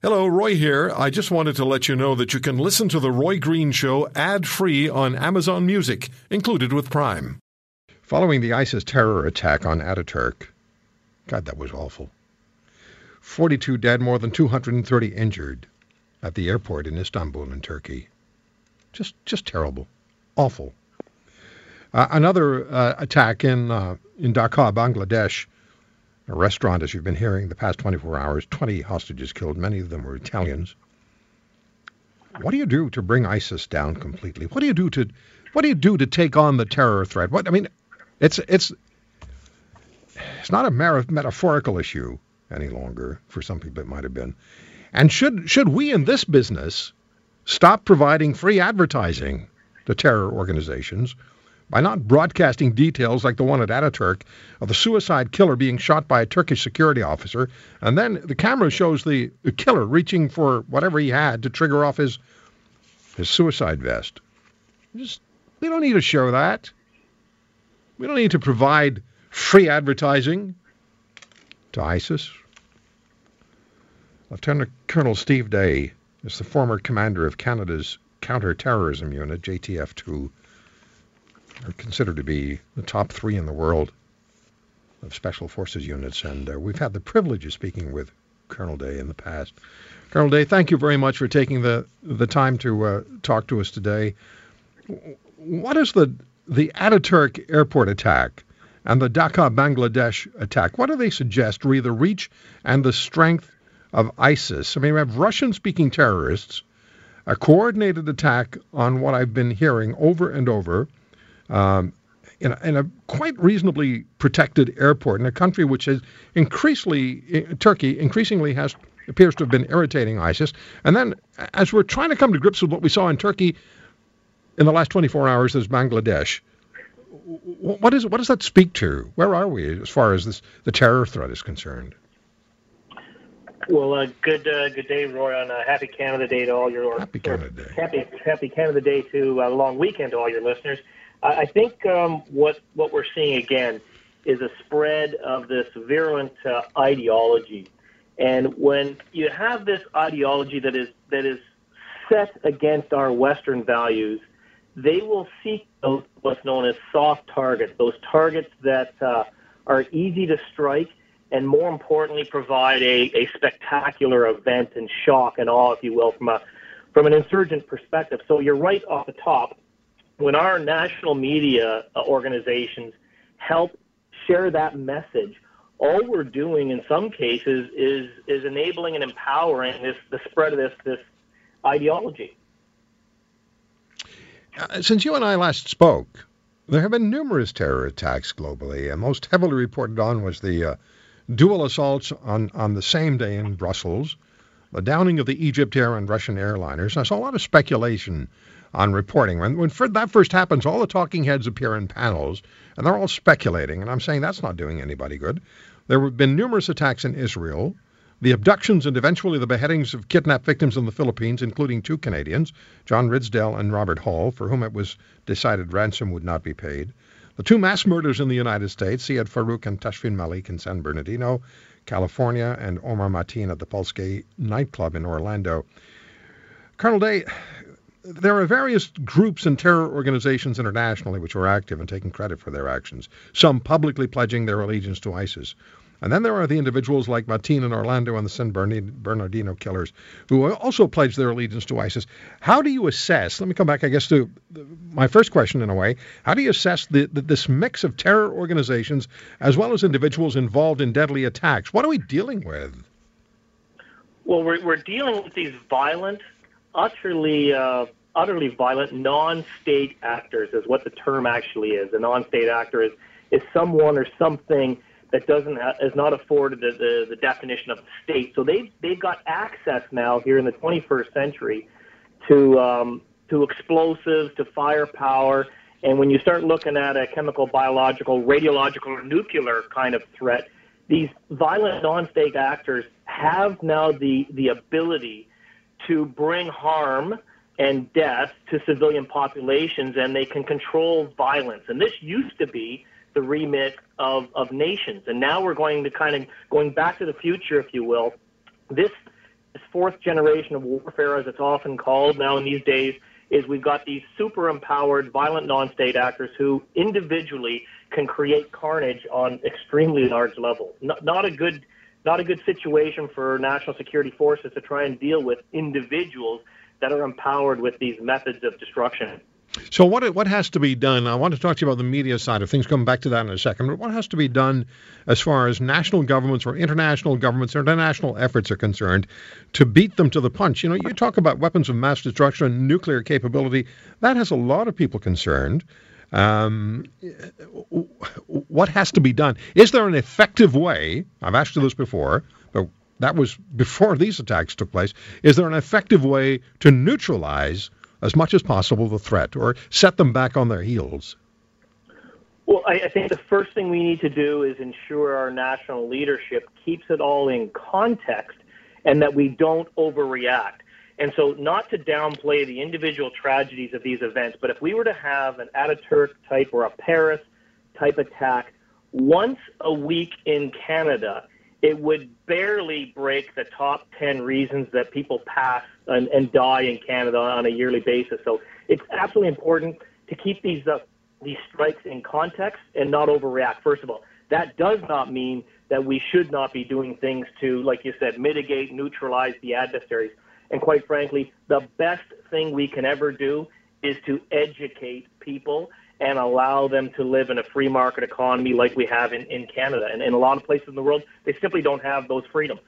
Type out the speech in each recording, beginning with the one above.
Hello, Roy here. I just wanted to let you know that you can listen to The Roy Green Show ad free on Amazon Music, included with Prime. Following the ISIS terror attack on Ataturk, God, that was awful. 42 dead, more than 230 injured at the airport in Istanbul in Turkey. Just, just terrible. Awful. Uh, another uh, attack in, uh, in Dhaka, Bangladesh a restaurant, as you've been hearing the past 24 hours, 20 hostages killed. Many of them were Italians. What do you do to bring ISIS down completely? What do you do to what do you do to take on the terror threat? What I mean, it's it's it's not a metaphorical issue any longer. For some people, it might have been. And should should we in this business stop providing free advertising to terror organizations by not broadcasting details like the one at Ataturk of the suicide killer being shot by a Turkish security officer, and then the camera shows the killer reaching for whatever he had to trigger off his his suicide vest. Just we don't need to show that. We don't need to provide free advertising to ISIS. Lieutenant Colonel Steve Day is the former commander of Canada's counter-terrorism unit, JTF-2 are considered to be the top three in the world of special forces units, and uh, we've had the privilege of speaking with Colonel Day in the past. Colonel Day, thank you very much for taking the the time to uh, talk to us today. What is the the Ataturk airport attack and the Dhaka, Bangladesh attack? What do they suggest re the reach and the strength of ISIS? I mean, we have Russian-speaking terrorists, a coordinated attack on what I've been hearing over and over um, in, a, in, a, quite reasonably protected airport in a country which is increasingly Turkey increasingly has appears to have been irritating ISIS. And then, as we're trying to come to grips with what we saw in Turkey in the last 24 hours, there's Bangladesh. What is what does that speak to? Where are we as far as this the terror threat is concerned? Well, uh, good uh, good day, Roy. On uh, Happy Canada Day to all your Happy Canada Day. Happy Happy Canada Day to a uh, long weekend to all your listeners. I think um, what what we're seeing again is a spread of this virulent uh, ideology, and when you have this ideology that is that is set against our Western values, they will seek what's known as soft targets, those targets that uh, are easy to strike, and more importantly, provide a, a spectacular event and shock and awe, if you will, from a from an insurgent perspective. So you're right off the top when our national media uh, organizations help share that message, all we're doing in some cases is is enabling and empowering this the spread of this this ideology. Uh, since you and I last spoke, there have been numerous terror attacks globally, and most heavily reported on was the uh, dual assaults on, on the same day in Brussels, the downing of the Egypt Air and Russian airliners. I saw a lot of speculation on reporting. When, when that first happens, all the talking heads appear in panels, and they're all speculating. And I'm saying that's not doing anybody good. There have been numerous attacks in Israel, the abductions and eventually the beheadings of kidnapped victims in the Philippines, including two Canadians, John Ridsdale and Robert Hall, for whom it was decided ransom would not be paid. The two mass murders in the United States, Syed Farook and Tashfeen Malik in San Bernardino, California, and Omar Mateen at the Pulse nightclub in Orlando. Colonel Day, there are various groups and terror organizations internationally which are active and taking credit for their actions, some publicly pledging their allegiance to ISIS. And then there are the individuals like Mateen and Orlando and the San Bernardino killers who also pledge their allegiance to ISIS. How do you assess, let me come back, I guess, to my first question in a way, how do you assess the, the, this mix of terror organizations as well as individuals involved in deadly attacks? What are we dealing with? Well, we're, we're dealing with these violent, utterly uh, utterly violent non-state actors is what the term actually is. A non-state actor is is someone or something that doesn't ha- is not afforded the, the, the definition of the state. So they they've got access now here in the 21st century to um, to explosives, to firepower, and when you start looking at a chemical, biological, radiological, or nuclear kind of threat, these violent non-state actors have now the the ability to bring harm and death to civilian populations, and they can control violence. And this used to be the remit of, of nations. And now we're going to kind of going back to the future, if you will. This this fourth generation of warfare, as it's often called now in these days, is we've got these super empowered, violent non-state actors who individually can create carnage on extremely large levels. Not, not a good, not a good situation for national security forces to try and deal with individuals that are empowered with these methods of destruction. So what what has to be done? I want to talk to you about the media side of things. Come back to that in a second. But what has to be done as far as national governments or international governments or international efforts are concerned to beat them to the punch? You know, you talk about weapons of mass destruction, and nuclear capability. That has a lot of people concerned. Um, what has to be done? Is there an effective way? I've asked you this before, that was before these attacks took place. Is there an effective way to neutralize as much as possible the threat or set them back on their heels? Well, I, I think the first thing we need to do is ensure our national leadership keeps it all in context and that we don't overreact. And so, not to downplay the individual tragedies of these events, but if we were to have an Ataturk type or a Paris type attack once a week in Canada, it would barely break the top 10 reasons that people pass and, and die in Canada on a yearly basis. So it's absolutely important to keep these uh, these strikes in context and not overreact. First of all, that does not mean that we should not be doing things to, like you said, mitigate, neutralize the adversaries. And quite frankly, the best thing we can ever do is to educate people and allow them to live in a free market economy like we have in, in Canada. And in a lot of places in the world, they simply don't have those freedoms.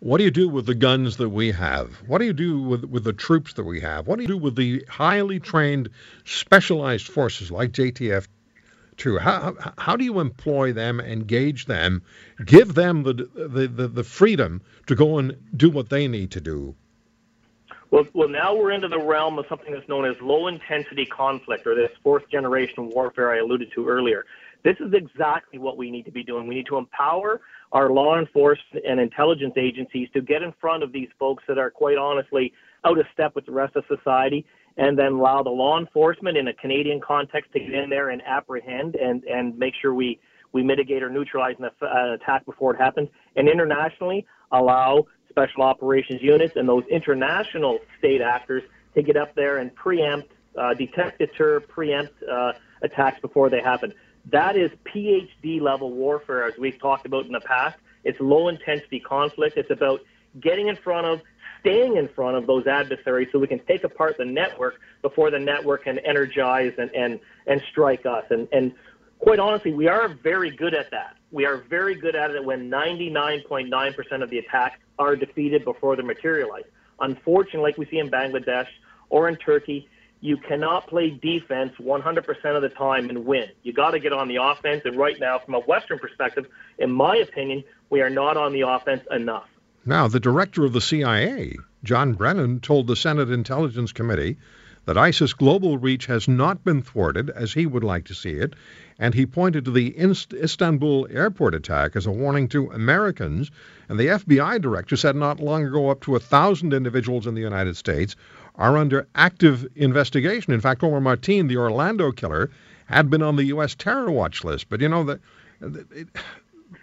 What do you do with the guns that we have? What do you do with, with the troops that we have? What do you do with the highly trained, specialized forces like JTF? How, how do you employ them, engage them, give them the, the, the, the freedom to go and do what they need to do? Well, well, now we're into the realm of something that's known as low intensity conflict, or this fourth generation warfare I alluded to earlier. This is exactly what we need to be doing. We need to empower our law enforcement and intelligence agencies to get in front of these folks that are quite honestly out of step with the rest of society and then allow the law enforcement in a Canadian context to get in there and apprehend and, and make sure we, we mitigate or neutralize an uh, attack before it happens. And internationally, allow special operations units and those international state actors to get up there and preempt, uh, detect, deter, preempt uh, attacks before they happen. That is PhD level warfare, as we've talked about in the past. It's low intensity conflict. It's about getting in front of, staying in front of those adversaries so we can take apart the network before the network can energize and, and, and strike us. And, and quite honestly, we are very good at that. We are very good at it when 99.9% of the attacks are defeated before they materialize. Unfortunately, like we see in Bangladesh or in Turkey, you cannot play defense 100% of the time and win. You got to get on the offense. And right now, from a Western perspective, in my opinion, we are not on the offense enough. Now, the director of the CIA, John Brennan, told the Senate Intelligence Committee that ISIS global reach has not been thwarted as he would like to see it, and he pointed to the Istanbul airport attack as a warning to Americans. And the FBI director said not long ago up to a thousand individuals in the United States are under active investigation. In fact, Omar Mateen, the Orlando killer, had been on the U.S. terror watch list. But you know, the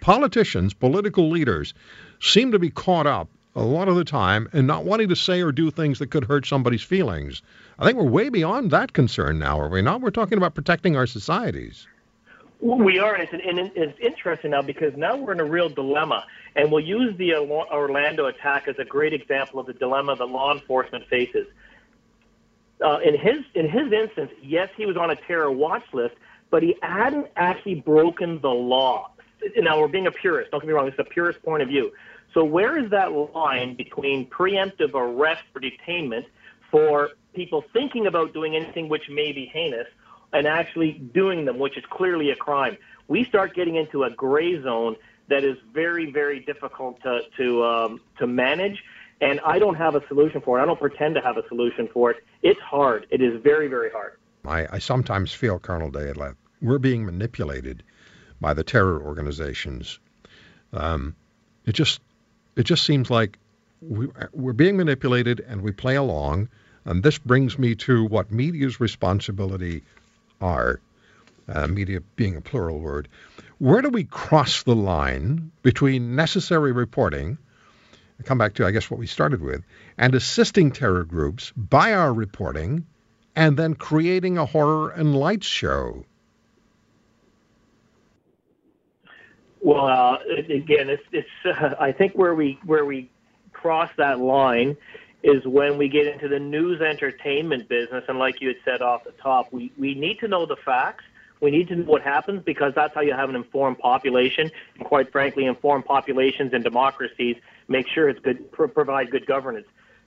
politicians, political leaders, seem to be caught up a lot of the time and not wanting to say or do things that could hurt somebody's feelings. I think we're way beyond that concern now, are we not? We're talking about protecting our societies. We are, and it's, and it's interesting now because now we're in a real dilemma. And we'll use the Orlando attack as a great example of the dilemma that law enforcement faces. Uh, in his in his instance, yes, he was on a terror watch list, but he hadn't actually broken the law. Now we're being a purist. Don't get me wrong. Is a purist point of view. So where is that line between preemptive arrest or detainment for people thinking about doing anything which may be heinous and actually doing them, which is clearly a crime? We start getting into a gray zone that is very, very difficult to to um, to manage. And I don't have a solution for it. I don't pretend to have a solution for it. It's hard. It is very, very hard. I, I sometimes feel, Colonel Day, we're being manipulated by the terror organizations. Um, it just it just seems like we, we're being manipulated and we play along. And this brings me to what media's responsibility are. Uh, media being a plural word. Where do we cross the line between necessary reporting come back to, I guess, what we started with, and assisting terror groups by our reporting and then creating a horror and lights show. Well, uh, again, it's, it's uh, I think where we where we cross that line is when we get into the news entertainment business, and like you had said off the top, we we need to know the facts. We need to know what happens because that's how you have an informed population. And quite frankly, informed populations and democracies make sure it's good, provide good governance.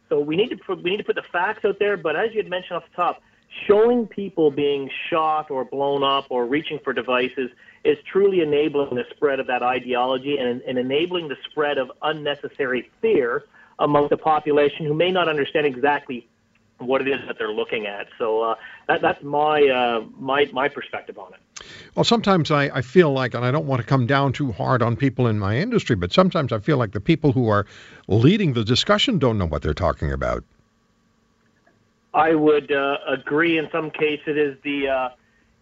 So we need to we need to put the facts out there. But as you had mentioned off the top, showing people being shot or blown up or reaching for devices is truly enabling the spread of that ideology and, and enabling the spread of unnecessary fear among the population who may not understand exactly what it is that they're looking at. So uh, that, that's my uh, my my perspective on it. Well, sometimes I, I feel like, and I don't want to come down too hard on people in my industry, but sometimes I feel like the people who are leading the discussion don't know what they're talking about. I would uh, agree. In some cases, it is the uh,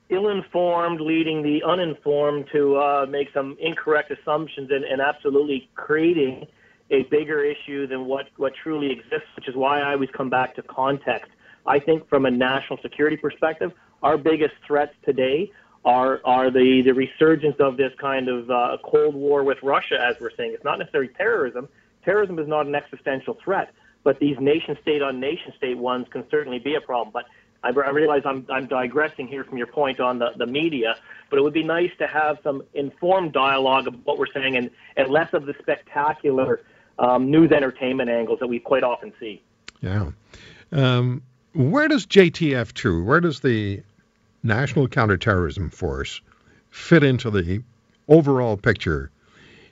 ill-informed leading the uninformed to uh, make some incorrect assumptions and, and absolutely creating a bigger issue than what, what truly exists, which is why I always come back to context. I think from a national security perspective, our biggest threats today are are the, the resurgence of this kind of uh, Cold War with Russia, as we're saying. It's not necessarily terrorism. Terrorism is not an existential threat, but these nation state on nation state ones can certainly be a problem. But I, I realize I'm, I'm digressing here from your point on the, the media, but it would be nice to have some informed dialogue of what we're saying and, and less of the spectacular um, news entertainment angles that we quite often see. Yeah. Um, where does JTF2, where does the National Counterterrorism Force fit into the overall picture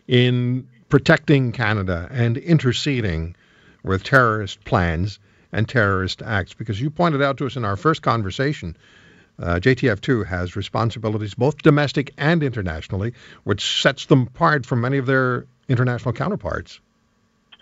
in protecting Canada and interceding with terrorist plans and terrorist acts? Because you pointed out to us in our first conversation, uh, JTF2 has responsibilities both domestic and internationally, which sets them apart from many of their international counterparts.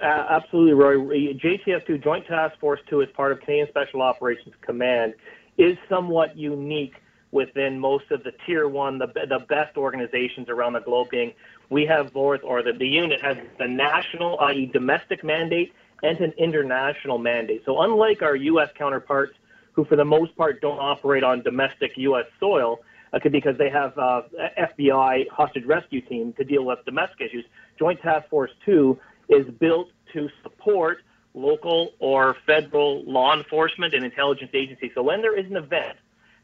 Uh, absolutely, Roy. JTF2, Joint Task Force 2, as part of Canadian Special Operations Command, is somewhat unique within most of the tier one, the, the best organizations around the globe being we have both, or the, the unit has the national, i.e., domestic mandate and an international mandate. So, unlike our U.S. counterparts, who for the most part don't operate on domestic U.S. soil, uh, because they have uh, FBI hostage rescue team to deal with domestic issues, Joint Task Force 2 is built to support local or federal law enforcement and intelligence agencies. So when there is an event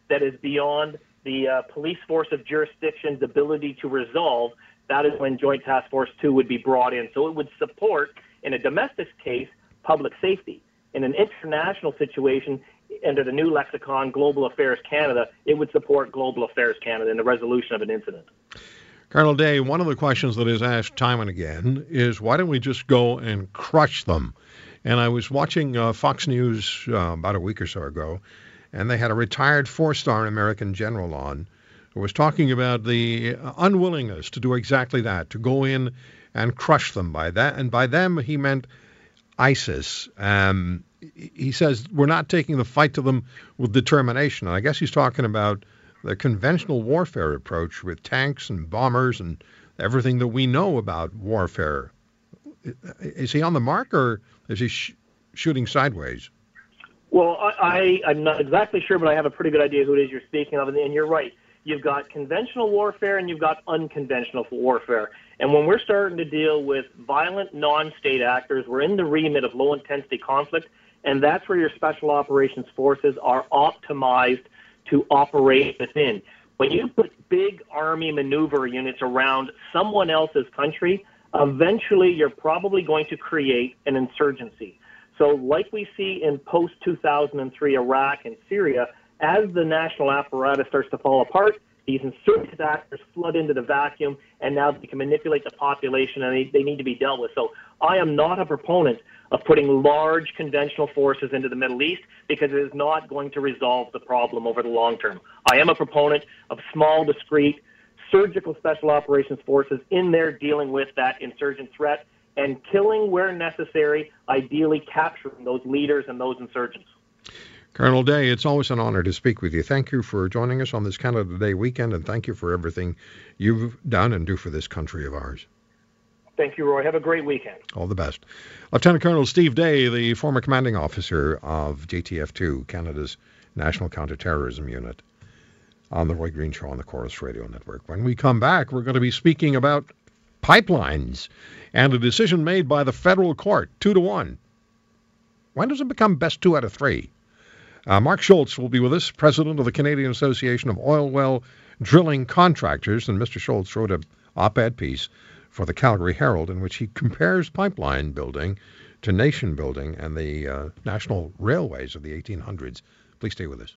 that is beyond the uh, police force of jurisdiction's ability to resolve, that is when Joint Task Force 2 would be brought in. So it would support, in a domestic case, public safety. In an international situation, under the new lexicon, Global Affairs Canada, it would support Global Affairs Canada in the resolution of an incident. Colonel Day, one of the questions that is asked time and again is why don't we just go and crush them? And I was watching uh, Fox News uh, about a week or so ago, and they had a retired four star American general on who was talking about the unwillingness to do exactly that, to go in and crush them. By that, and by them, he meant ISIS. Um, he says we're not taking the fight to them with determination. And I guess he's talking about the conventional warfare approach with tanks and bombers and everything that we know about warfare. Is he on the mark or is he sh- shooting sideways? Well, I, I, am not exactly sure, but I have a pretty good idea who it is you're speaking of. And, and you're right. You've got conventional warfare and you've got unconventional warfare. And when we're starting to deal with violent non state actors, we're in the remit of low intensity conflict. And that's where your special operations forces are optimized to operate within. When you put big army maneuver units around someone else's country, eventually you're probably going to create an insurgency. So, like we see in post 2003 Iraq and Syria, as the national apparatus starts to fall apart, these insurgent actors flood into the vacuum, and now they can manipulate the population, and they, they need to be dealt with. So, I am not a proponent of putting large conventional forces into the Middle East because it is not going to resolve the problem over the long term. I am a proponent of small, discrete, surgical special operations forces in there dealing with that insurgent threat and killing where necessary, ideally capturing those leaders and those insurgents. Colonel Day, it's always an honor to speak with you. Thank you for joining us on this Canada Day weekend, and thank you for everything you've done and do for this country of ours. Thank you, Roy. Have a great weekend. All the best. Lieutenant Colonel Steve Day, the former commanding officer of JTF2, Canada's National Counterterrorism Unit, on the Roy Green Show on the Corus Radio Network. When we come back, we're going to be speaking about pipelines and a decision made by the federal court, two to one. When does it become best two out of three? Uh, Mark Scholz will be with us, president of the Canadian Association of Oil Well Drilling Contractors, and Mr. Scholz wrote an op-ed piece for the Calgary Herald, in which he compares pipeline building to nation building and the uh, national railways of the 1800s. Please stay with us.